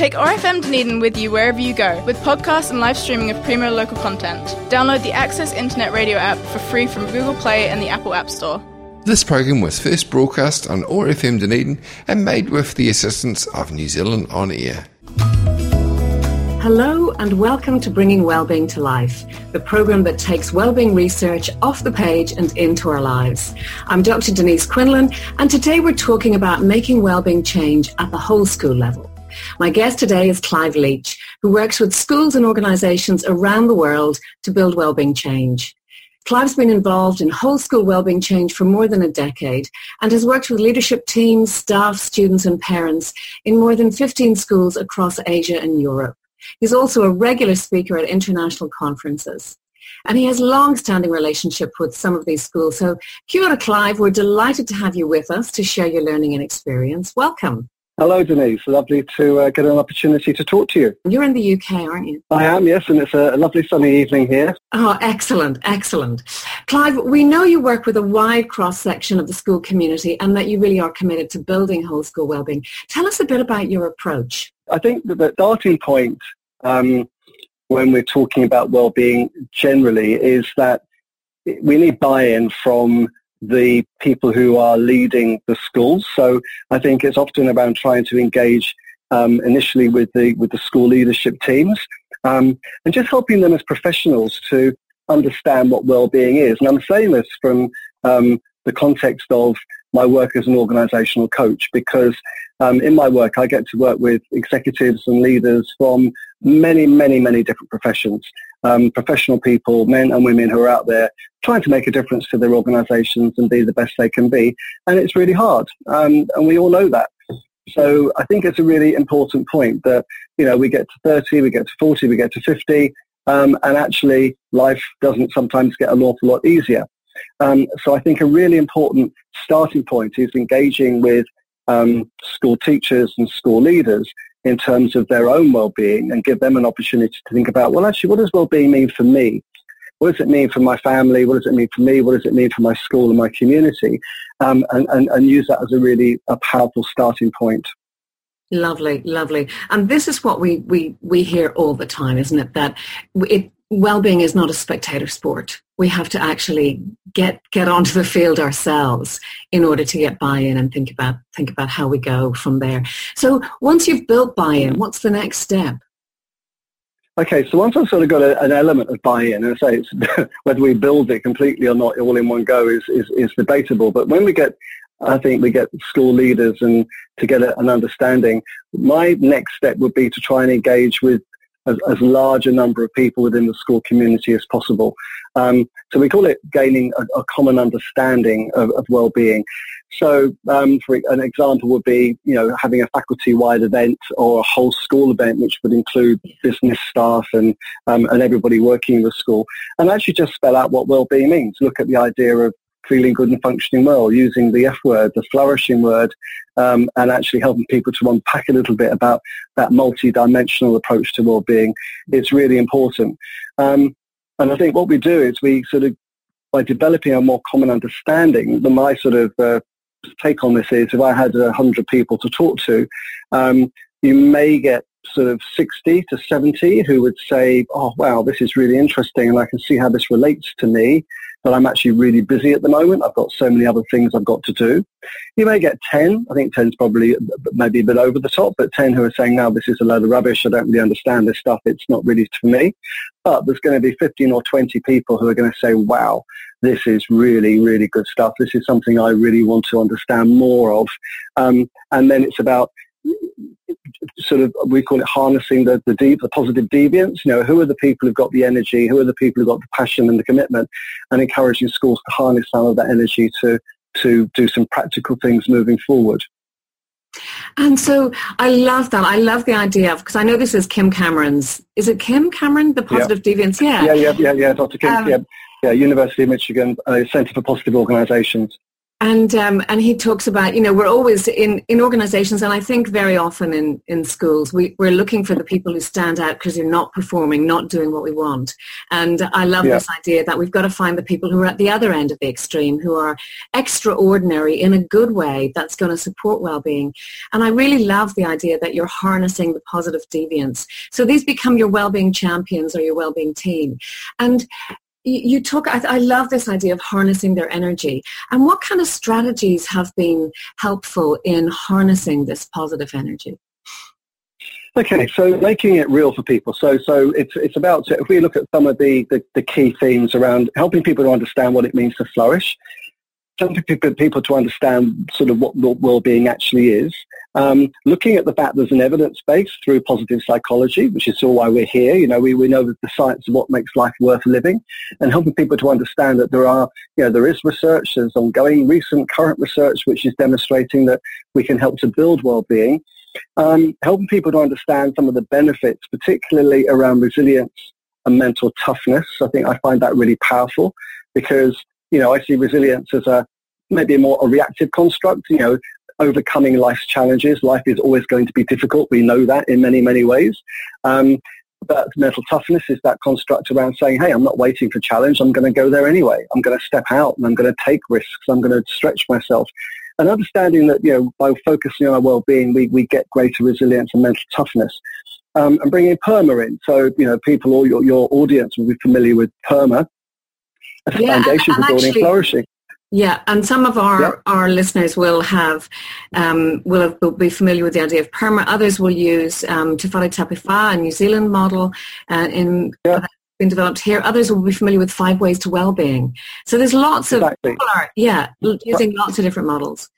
Take OAR FM Dunedin with you wherever you go with podcasts and live streaming of premier local content. Download the Access Internet Radio app for free from Google Play and the Apple App Store. This program was first broadcast on OAR FM Dunedin and made with the assistance of New Zealand On Air. Hello and welcome to Bringing Wellbeing to Life, the program that takes wellbeing research off the page and into our lives. I'm Dr. Denise Quinlan and today we're talking about making wellbeing change at the whole school level. My guest today is Clive Leach, who works with schools and organisations around the world to build wellbeing change. Clive's been involved in whole school wellbeing change for more than a decade and has worked with leadership teams, staff, students and parents in more than 15 schools across Asia and Europe. He's also a regular speaker at international conferences. And he has long-standing relationship with some of these schools. So kia Clive. We're delighted to have you with us to share your learning and experience. Welcome. Hello, Denise. Lovely to uh, get an opportunity to talk to you. You're in the UK, aren't you? I am, yes, and it's a lovely sunny evening here. Oh, excellent, excellent. Clive, we know you work with a wide cross-section of the school community and that you really are committed to building whole school wellbeing. Tell us a bit about your approach. I think that the starting point um, when we're talking about well-being generally is that we need buy-in from the people who are leading the schools. So I think it's often about trying to engage um, initially with the with the school leadership teams um, and just helping them as professionals to understand what well-being is. And I'm saying this from um, the context of my work as an organizational coach because um, in my work I get to work with executives and leaders from many, many, many different professions. Um, professional people, men and women who are out there trying to make a difference to their organizations and be the best they can be. And it's really hard. Um, and we all know that. So I think it's a really important point that, you know, we get to 30, we get to 40, we get to 50, um, and actually life doesn't sometimes get an awful lot easier. Um, so I think a really important starting point is engaging with um, school teachers and school leaders in terms of their own well-being and give them an opportunity to think about, well, actually, what does well-being mean for me? What does it mean for my family? What does it mean for me? What does it mean for my school and my community? Um, and, and, and use that as a really a powerful starting point. Lovely, lovely. And this is what we, we, we hear all the time, isn't it? That it, well-being is not a spectator sport. We have to actually get get onto the field ourselves in order to get buy-in and think about think about how we go from there. So once you've built buy-in, what's the next step? Okay, so once I've sort of got a, an element of buy-in, and I say it's, whether we build it completely or not all in one go is, is, is debatable. But when we get I think we get school leaders and to get an understanding. My next step would be to try and engage with as, as large a number of people within the school community as possible. Um, so we call it gaining a, a common understanding of, of well-being. So um, for an example would be, you know, having a faculty-wide event or a whole school event, which would include business staff and, um, and everybody working in the school, and actually just spell out what well-being means. Look at the idea of feeling good and functioning well, using the F word, the flourishing word, um, and actually helping people to unpack a little bit about that multi-dimensional approach to well-being. It's really important. Um, and I think what we do is we sort of, by developing a more common understanding, the, my sort of uh, take on this is if I had 100 people to talk to, um, you may get sort of 60 to 70 who would say, oh, wow, this is really interesting and I can see how this relates to me but I'm actually really busy at the moment. I've got so many other things I've got to do. You may get 10. I think 10 is probably maybe a bit over the top, but 10 who are saying, no, this is a load of rubbish. I don't really understand this stuff. It's not really for me. But there's going to be 15 or 20 people who are going to say, wow, this is really, really good stuff. This is something I really want to understand more of. Um, and then it's about sort of we call it harnessing the the, deep, the positive deviants. You know, who are the people who've got the energy? Who are the people who've got the passion and the commitment? And encouraging schools to harness some of that energy to to do some practical things moving forward. And so I love that. I love the idea of because I know this is Kim Cameron's. Is it Kim Cameron, the positive yeah. deviants? Yeah. Yeah, yeah, yeah, yeah. Dr. Kim. Um, yeah, yeah. University of Michigan uh, Center for Positive Organizations. And um, and he talks about you know we're always in in organizations and i think very often in in schools we, we're looking for the people who stand out because they're not performing not doing what we want. And i love yeah. this idea that we've got to find the people who are at the other end of the extreme who are extraordinary in a good way that's going to support well-being. And i really love the idea that you're harnessing the positive deviance. So these become your well-being champions or your well-being team. And you talk I, I, love this idea of harnessing their energy. And what kind of strategies have been helpful in harnessing this positive energy? Okay so making it real for people. So so it's it's about if we look at some of the, the, the key themes around helping people to understand what it means to flourish helping people to understand sort of what well-being actually is um, looking at the fact there's an evidence base through positive psychology, which is all why we're here. You know, we, we know that the science of what makes life worth living and helping people to understand that there are, you know, there is research, there's ongoing recent current research which is demonstrating that we can help to build well-being. Um, helping people to understand some of the benefits, particularly around resilience and mental toughness. I think I find that really powerful because, you know, I see resilience as a maybe a more a reactive construct. You know, overcoming life's challenges. Life is always going to be difficult. We know that in many, many ways. Um, but mental toughness is that construct around saying, hey, I'm not waiting for challenge. I'm going to go there anyway. I'm going to step out and I'm going to take risks. I'm going to stretch myself. And understanding that, you know, by focusing on our well-being, we, we get greater resilience and mental toughness. Um, and bringing PERMA in. So, you know, people or your, your audience will be familiar with PERMA a yeah, foundation for building actually, flourishing. Yeah, and some of our, yep. our listeners will have um, will have, will be familiar with the idea of PERMA. Others will use um, Te Whare Whā, a New Zealand model, uh, in yep. been developed here. Others will be familiar with Five Ways to Wellbeing. So there's lots exactly. of are yeah using lots of different models.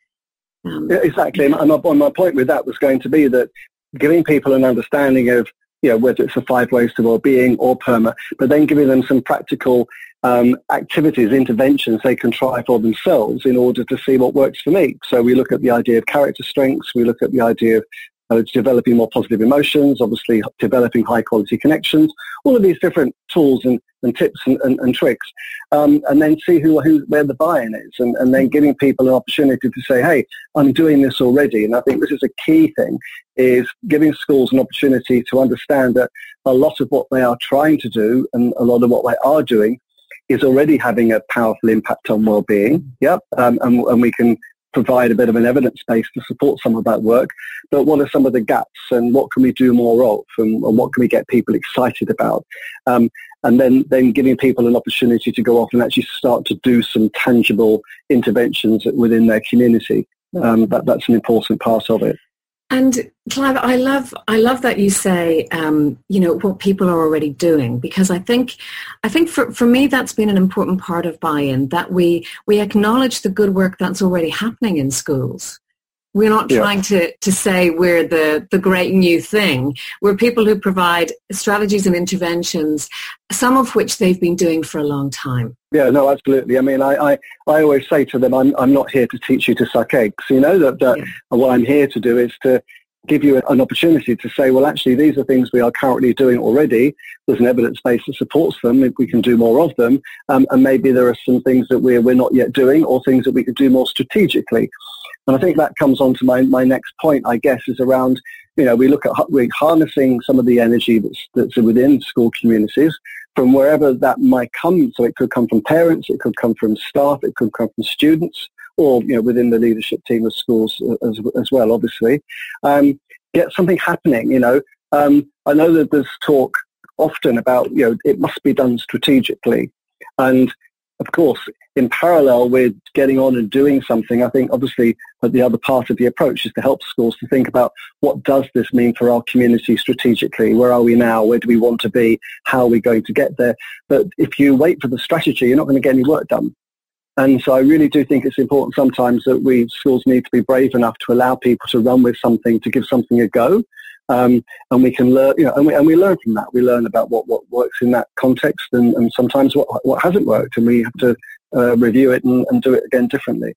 Um, yeah, exactly, and my, my point with that was going to be that giving people an understanding of you know, whether it's the five ways to well-being or PERMA, but then giving them some practical um, activities, interventions they can try for themselves in order to see what works for me. So we look at the idea of character strengths, we look at the idea of uh, developing more positive emotions, obviously developing high quality connections, all of these different tools and, and tips and, and, and tricks, um, and then see who, who where the buy-in is, and, and then giving people an opportunity to say, hey, I'm doing this already. And I think this is a key thing, is giving schools an opportunity to understand that a lot of what they are trying to do and a lot of what they are doing is already having a powerful impact on well-being. Yep, um, and, and we can provide a bit of an evidence base to support some of that work. But what are some of the gaps and what can we do more of and, and what can we get people excited about? Um, and then, then giving people an opportunity to go off and actually start to do some tangible interventions within their community. Um, that, that's an important part of it. And Clive, I love I love that you say um, you know what people are already doing because I think I think for, for me that's been an important part of buy-in that we we acknowledge the good work that's already happening in schools. We're not yeah. trying to, to say we're the, the great new thing. We're people who provide strategies and interventions, some of which they've been doing for a long time. Yeah, no, absolutely. I mean, I, I, I always say to them, I'm, I'm not here to teach you to suck eggs. You know, that, that yeah. what I'm here to do is to give you an opportunity to say, well, actually, these are things we are currently doing already. There's an evidence base that supports them. If we can do more of them, um, and maybe there are some things that we're, we're not yet doing or things that we could do more strategically. And I think that comes on to my, my next point, I guess, is around, you know, we look at we're harnessing some of the energy that's, that's within school communities from wherever that might come. So it could come from parents, it could come from staff, it could come from students, or, you know, within the leadership team of schools as, as well, obviously. Um, get something happening, you know. Um, I know that there's talk often about, you know, it must be done strategically. And of course, in parallel with getting on and doing something, I think obviously the other part of the approach is to help schools to think about what does this mean for our community strategically? Where are we now? Where do we want to be? How are we going to get there? But if you wait for the strategy, you're not going to get any work done. And so I really do think it's important sometimes that we schools need to be brave enough to allow people to run with something, to give something a go. Um, and we can learn, you know, and we, and we learn from that. We learn about what, what works in that context and, and sometimes what, what hasn't worked. And we have to uh, review it and, and do it again differently.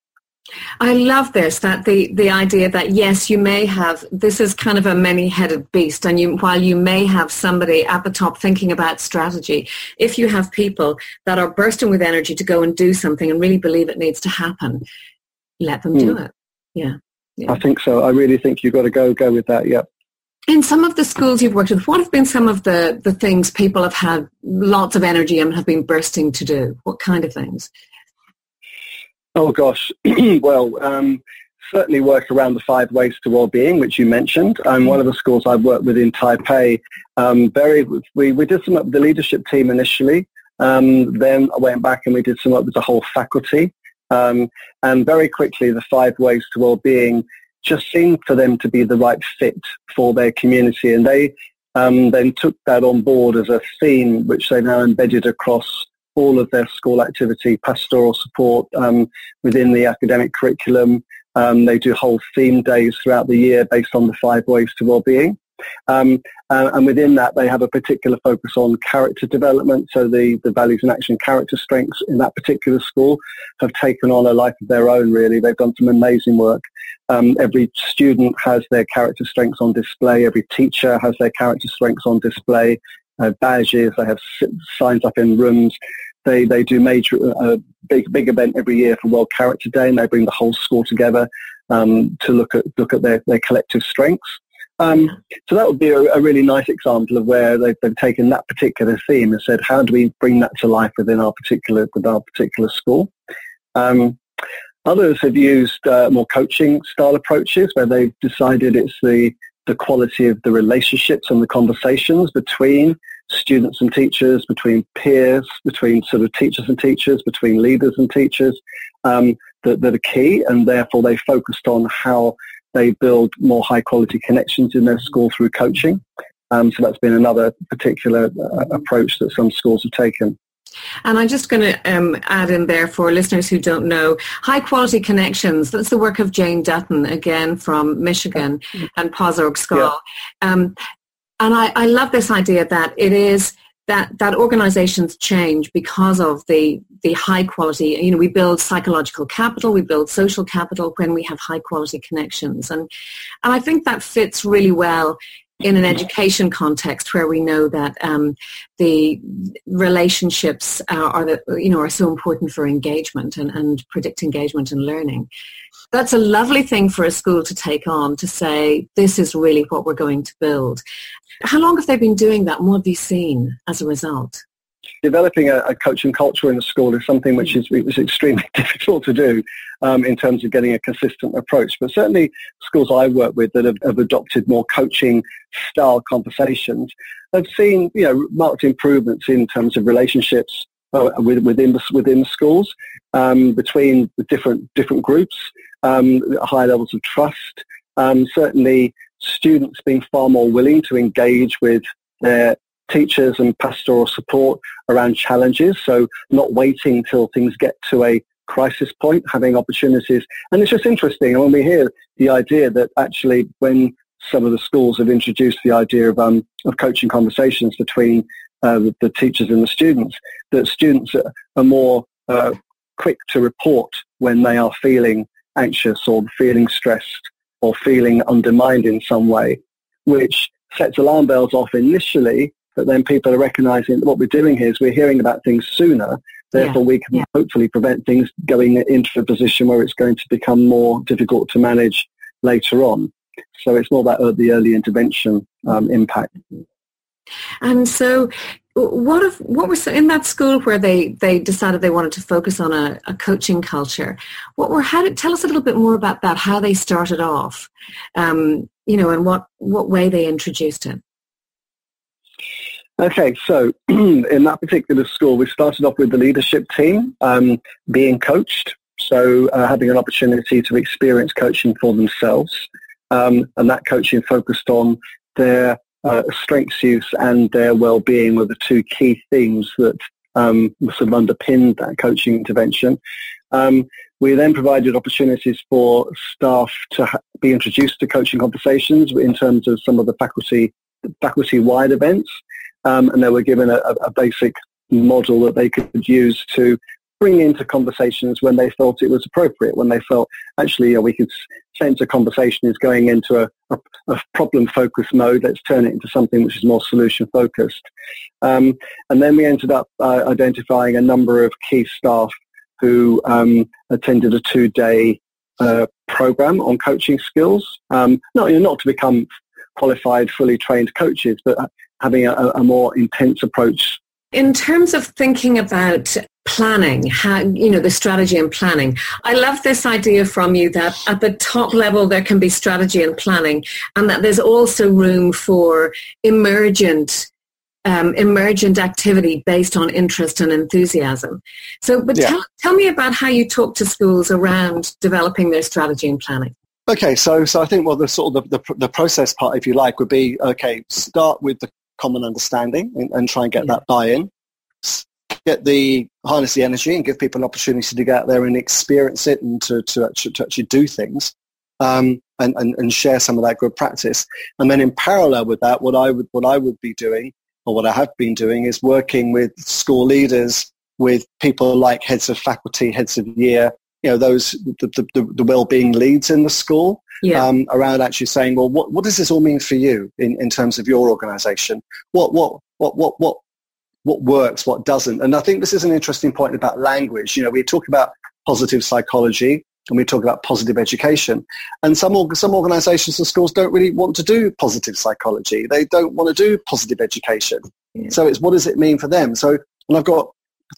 I love this, that the, the idea that yes, you may have, this is kind of a many-headed beast and you, while you may have somebody at the top thinking about strategy, if you have people that are bursting with energy to go and do something and really believe it needs to happen, let them do it. Yeah. yeah. I think so. I really think you've got to go go with that. Yeah. In some of the schools you've worked with, what have been some of the, the things people have had lots of energy and have been bursting to do? What kind of things? Oh gosh, well, um, certainly work around the five ways to well-being, which you mentioned. Um, one of the schools I've worked with in Taipei, um, very we, we did some up with the leadership team initially. Um, then I went back and we did some up with the whole faculty. Um, and very quickly, the five ways to well-being just seemed for them to be the right fit for their community. And they um, then took that on board as a theme, which they now embedded across all of their school activity, pastoral support um, within the academic curriculum. Um, they do whole theme days throughout the year based on the five ways to well-being. Um, uh, and within that, they have a particular focus on character development. So the, the values and action character strengths in that particular school have taken on a life of their own, really. They've done some amazing work. Um, every student has their character strengths on display. Every teacher has their character strengths on display. Uh, badges, they have signs up in rooms. They, they do major, uh, big, big event every year for World Character Day and they bring the whole school together um, to look at, look at their, their collective strengths. Um, so that would be a, a, really nice example of where they've, they've, taken that particular theme and said, how do we bring that to life within our particular, with our particular school? Um, others have used uh, more coaching style approaches where they've decided it's the, the quality of the relationships and the conversations between students and teachers, between peers, between sort of teachers and teachers, between leaders and teachers um, that, that are key and therefore they focused on how they build more high quality connections in their school through coaching. Um, so that's been another particular uh, approach that some schools have taken. And I'm just going to um, add in there for listeners who don't know, High Quality Connections, that's the work of Jane Dutton, again from Michigan and Pozorg School. Yeah. Um, and I, I love this idea that it is that that organizations change because of the the high quality you know we build psychological capital we build social capital when we have high quality connections. And and i think that fits really well in an education context where we know that um, the relationships are, the, you know are so important for engagement and, and predict engagement and learning that's a lovely thing for a school to take on to say this is really what we're going to build how long have they been doing that and what have you seen as a result? Developing a, a coaching culture in a school is something which is, is extremely difficult to do um, in terms of getting a consistent approach. But certainly schools I work with that have, have adopted more coaching style conversations have seen you know, marked improvements in terms of relationships uh, within the, within the schools um, between the different different groups, um, high levels of trust. Um, certainly, students being far more willing to engage with their teachers and pastoral support around challenges. So not waiting till things get to a crisis point, having opportunities. And it's just interesting when we hear the idea that actually when some of the schools have introduced the idea of, um, of coaching conversations between uh, the, the, teachers and the students, that students are, are more uh, quick to report when they are feeling anxious or feeling stressed or feeling undermined in some way, which sets alarm bells off initially, but then people are recognizing that what we're doing here is we're hearing about things sooner. Therefore, yeah. we can yeah. hopefully prevent things going into a position where it's going to become more difficult to manage later on. So it's more about the early intervention um, impact. And so what if what was in that school where they they decided they wanted to focus on a, a coaching culture what were how did tell us a little bit more about that how they started off um, you know and what what way they introduced it? Okay so in that particular school we started off with the leadership team um, being coached. So uh, having an opportunity to experience coaching for themselves. Um, and that coaching focused on their uh, strengths use and their well-being were the two key themes that um, sort of underpinned that coaching intervention. Um, we then provided opportunities for staff to ha- be introduced to coaching conversations in terms of some of the faculty faculty-wide events, um, and they were given a, a, basic model that they could use to bring into conversations when they felt it was appropriate, when they felt actually you know, we could sense a conversation is going into a, a, a problem-focused mode. Let's turn it into something which is more solution-focused. Um, and then we ended up uh, identifying a number of key staff who um, attended a two-day uh, program on coaching skills. Um, not, you know, not to become qualified, fully trained coaches, but having a, a more intense approach. In terms of thinking about planning, how, you know, the strategy and planning. I love this idea from you that at the top level there can be strategy and planning and that there's also room for emergent um, emergent activity based on interest and enthusiasm. So, but yeah. tell, tell me about how you talk to schools around developing their strategy and planning. Okay, so so I think well the sort of the, the, the process part, if you like, would be okay. Start with the common understanding and, and try and get yeah. that buy-in get the harness the energy and give people an opportunity to get out there and experience it and to, to, actually, to actually do things um, and, and, and share some of that good practice. And then in parallel with that, what I would, what I would be doing or what I have been doing is working with school leaders, with people like heads of faculty, heads of year, you know, those, the, the, the well-being leads in the school. Yeah. Um, around actually saying, well, what, what does this all mean for you in, in terms of your organization? What, what, what, what, what what works, what doesn't. And I think this is an interesting point about language. You know, we talk about positive psychology and we talk about positive education. And some, some organizations and schools don't really want to do positive psychology. They don't want to do positive education. Yeah. So it's what does it mean for them? So, and I've got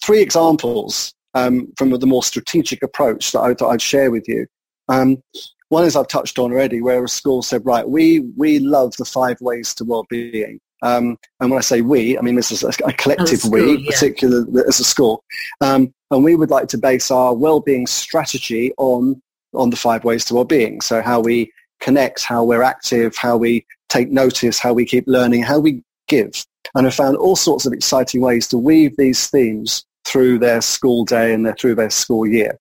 three examples um, from the more strategic approach that I thought I'd share with you. Um, one is I've touched on already, where a school said, right, we, we love the five ways to well-being. Um, and when I say we, I mean this is a, a collective school, we, yeah. particularly as a school. Um, and we would like to base our well-being strategy on on the five ways to well-being. So how we connect, how we're active, how we take notice, how we keep learning, how we give. And I found all sorts of exciting ways to weave these themes through their school day and their, through their school year.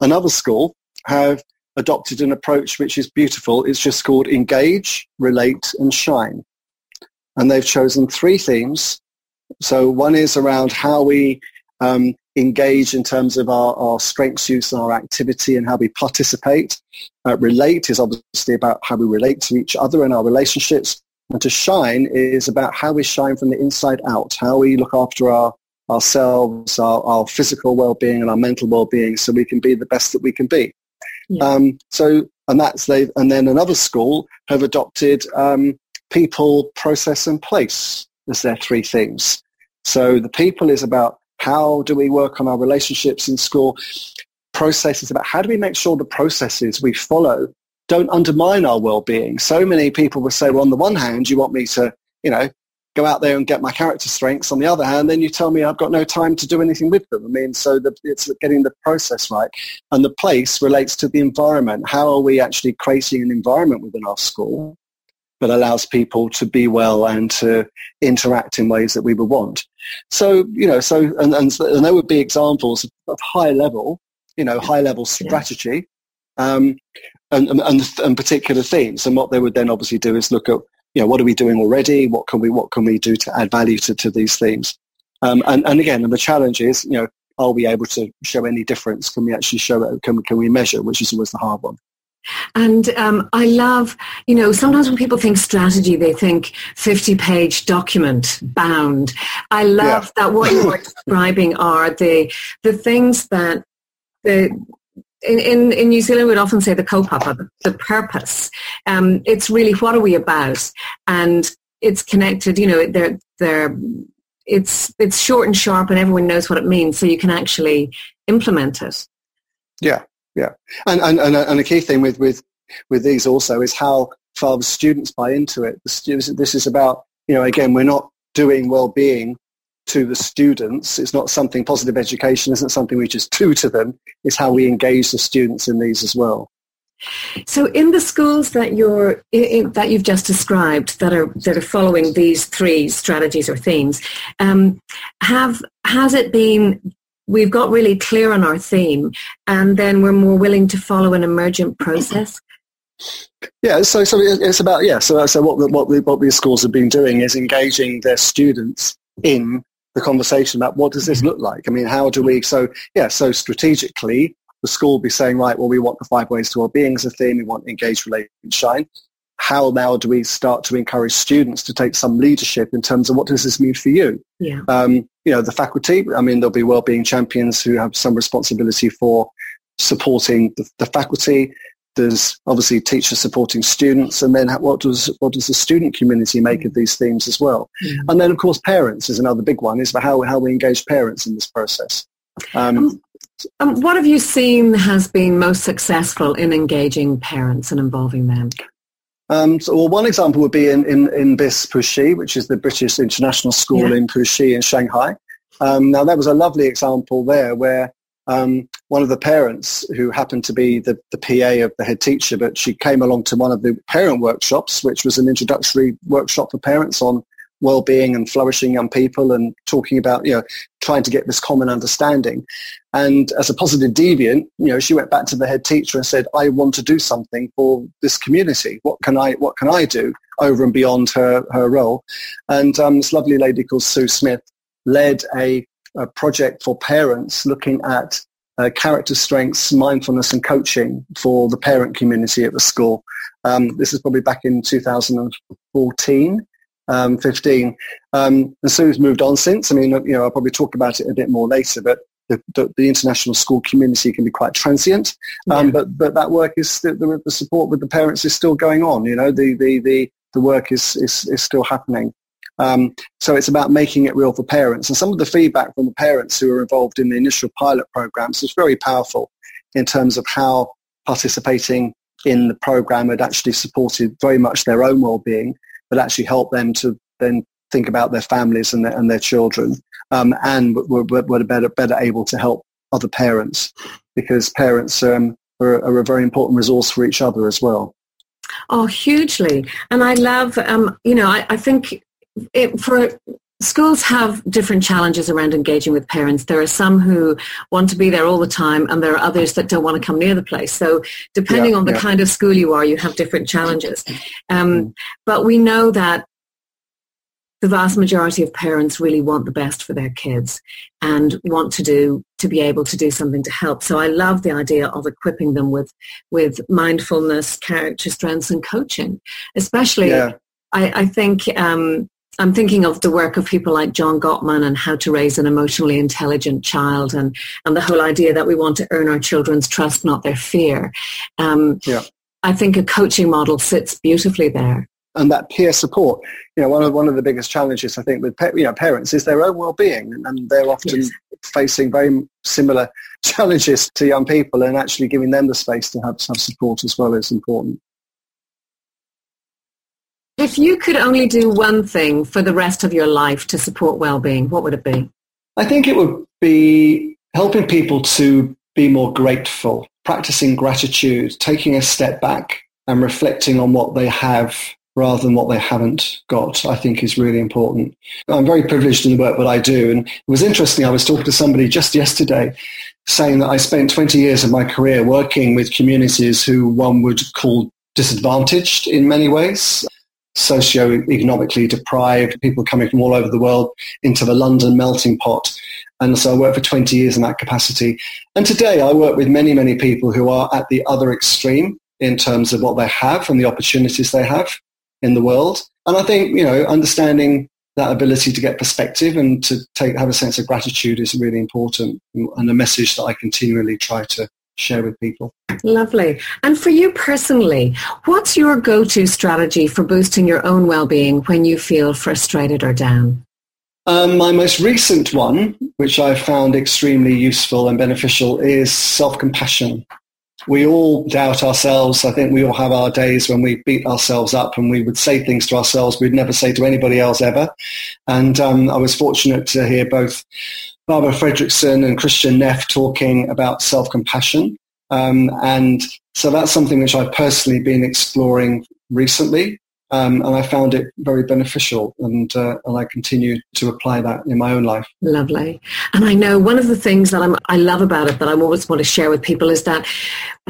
Another school have adopted an approach which is beautiful. It's just called engage, relate, and shine and they've chosen three themes. So one is around how we um, engage in terms of our, our strengths use and our activity and how we participate. Uh, relate is obviously about how we relate to each other and our relationships. And to shine is about how we shine from the inside out, how we look after our ourselves, our, our physical well-being and our mental well-being so we can be the best that we can be. Yeah. Um, so, and that's they, and then another school have adopted um, people, process, and place as their three things. So the people is about how do we work on our relationships in school. Process is about how do we make sure the processes we follow don't undermine our well-being. So many people will say, well, on the one hand, you want me to, you know, go out there and get my character strengths. On the other hand, then you tell me I've got no time to do anything with them. I mean, so the, it's getting the process right. And the place relates to the environment. How are we actually creating an environment within our school but allows people to be well and to interact in ways that we would want. So, you know, so, and, and, and there would be examples of high level, you know, high level strategy, um, and, and, and particular themes. And what they would then obviously do is look at, you know, what are we doing already? What can we, what can we do to add value to, to these themes? Um, and, and again, and the challenge is, you know, are we able to show any difference? Can we actually show it? Can, can we measure? Which is always the hard one. And um, I love, you know, sometimes when people think strategy, they think 50-page document bound. I love yeah. that what you're describing are the the things that the in, in, in New Zealand, we'd often say the the, the purpose. Um, it's really what are we about, and it's connected. You know, they're they're it's it's short and sharp, and everyone knows what it means, so you can actually implement it. Yeah, yeah. And, and, and, a, and a key thing with, with, with these also is how far the students buy into it. Students, this is about, you know, again, we're not doing well-being to the students. It's not something positive education isn't something we just do to them. It's how we engage the students in these as well. So, in the schools that you're in, that you've just described that are that are following these three strategies or themes, um, have has it been we've got really clear on our theme and then we're more willing to follow an emergent process. Yeah so so it's about yeah so so what the, what the, what these schools have been doing is engaging their students in the conversation about what does this mm-hmm. look like? I mean how do we so yeah so strategically the school will be saying right well we want the five ways to well-being as a theme. We want engage relate and shine how now do we start to encourage students to take some leadership in terms of what does this mean for you? Yeah. Um, you know, the faculty, I mean, there'll be well-being champions who have some responsibility for supporting the, the faculty, there's obviously teachers supporting students, and then what does what does the student community make of these themes as well? Mm-hmm. And then, of course, parents is another big one. Is how how we engage parents in this process. Um, um, um, what have you seen has been most successful in engaging parents and involving them? Um, so, well, one example would be in, in, in BIS Puxi, which is the British International School yeah. in Puxi in Shanghai. Um, now, that was a lovely example there where um, one of the parents who happened to be the, the PA of the head teacher, but she came along to one of the parent workshops, which was an introductory workshop for parents on well-being and flourishing young people and talking about, you know, trying to get this common understanding. And as a positive deviant, you know, she went back to the head teacher and said, I want to do something for this community. What can I, what can I do over and beyond her, her role? And um, this lovely lady called Sue Smith led a a project for parents looking at uh, character strengths, mindfulness and coaching for the parent community at the school. Um, this is probably back in 2014, um, 15. Um, and Sue's moved on since. I mean, you know, I'll probably talk about it a bit more later, but the, the, the international school community can be quite transient. Um, yeah. But, but that work is, the, the support with the parents is still going on. You know, the, the, the, the work is, is, is still happening. Um, so it's about making it real for parents. And some of the feedback from the parents who were involved in the initial pilot programs was very powerful in terms of how participating in the program had actually supported very much their own well-being, but actually help them to then think about their families and their, and their children um, and we're better, better able to help other parents because parents um, are, are a very important resource for each other as well. Oh, hugely. And I love, um, you know, I, I, think it, for schools have different challenges around engaging with parents. There are some who want to be there all the time and there are others that don't want to come near the place. So depending yeah, on the yeah. kind of school you are, you have different challenges. Um, mm. But we know that the vast majority of parents really want the best for their kids and want to do to be able to do something to help. So I love the idea of equipping them with with mindfulness, character strengths, and coaching. Especially, yeah. I, I, think um, I'm thinking of the work of people like John Gottman and how to raise an emotionally intelligent child and, and the whole idea that we want to earn our children's trust, not their fear. Um, yeah. I think a coaching model sits beautifully there. And that peer support, you know, one of one of the biggest challenges I think with you know parents is their own well-being, and they're often yes. facing very similar challenges to young people, and actually giving them the space to have some support as well is important. If you could only do one thing for the rest of your life to support well-being, what would it be? I think it would be helping people to be more grateful, practicing gratitude, taking a step back and reflecting on what they have rather than what they haven't got, I think is really important. I'm very privileged in the work that I do. And it was interesting. I was talking to somebody just yesterday saying that I spent 20 years of my career working with communities who one would call disadvantaged in many ways socio-economically deprived, people coming from all over the world into the London melting pot. And so I worked for 20 years in that capacity. And today I work with many, many people who are at the other extreme in terms of what they have and the opportunities they have in the world. And I think, you know, understanding that ability to get perspective and to take, have a sense of gratitude is really important and a message that I continually try to share with people. Lovely. And for you personally, what's your go-to strategy for boosting your own well-being when you feel frustrated or down? Um, my most recent one, which I found extremely useful and beneficial, is self-compassion. We all doubt ourselves. I think we all have our days when we beat ourselves up and we would say things to ourselves we'd never say to anybody else ever. And um, I was fortunate to hear both Barbara Fredrickson and Kristin Neff talking about self-compassion. Um, and so that's something which I've personally been exploring recently. Um, and I found it very beneficial, and uh, and I continue to apply that in my own life. Lovely, and I know one of the things that I'm, I love about it that I always want to share with people is that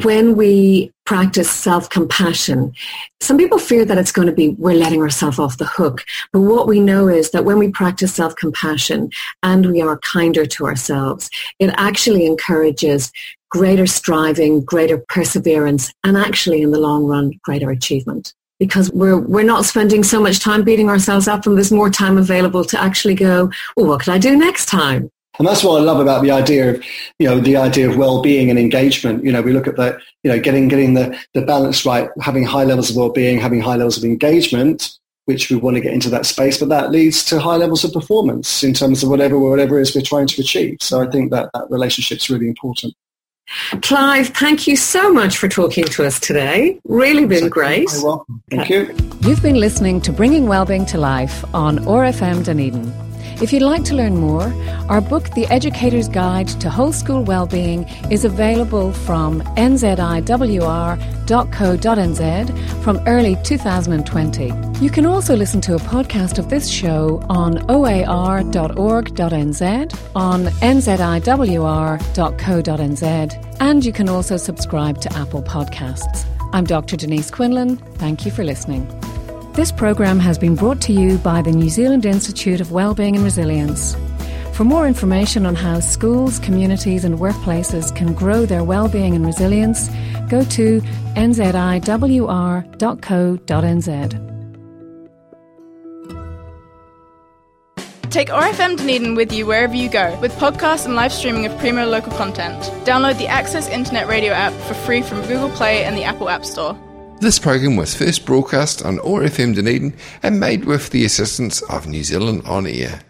when we practice self-compassion, some people fear that it's going to be we're letting ourselves off the hook, but what we know is that when we practice self-compassion and we are kinder to ourselves, it actually encourages greater striving, greater perseverance, and actually in the long run, greater achievement because we're we're not spending so much time beating ourselves up and there's more time available to actually go, well, what could I do next time? And that's what I love about the idea of, you know, the idea of well-being and engagement. You know, we look at the, you know, getting getting the, the balance right, having high levels of well-being, having high levels of engagement, which we want to get into that space, but that leads to high levels of performance in terms of whatever whatever it is we're trying to achieve. So I think that that relationship is really important. Clive, thank you so much for talking to us today. Really been So, great. You're welcome. Thank you. You've been listening to Bringing Wellbeing to Life on OAR FM Dunedin. If you'd like to learn more, our book, The Educator's Guide to Whole School Wellbeing, is available from nziwr.co.nz from early 2020. You can also listen to a podcast of this show on oar.org.nz, on nziwr.co.nz, and you can also subscribe to Apple Podcasts. I'm Dr. Denise Quinlan. Thank you for listening. This program has been brought to you by the New Zealand Institute of Wellbeing and Resilience. For more information on how schools, communities, and workplaces can grow their well-being and resilience, go to nziwr.co.nz. Take OAR FM Dunedin with you wherever you go with podcasts and live streaming of premier local content. Download the Access Internet Radio app for free from Google Play and the Apple App Store. This program was first broadcast on OAR FM Dunedin and made with the assistance of New Zealand On Air.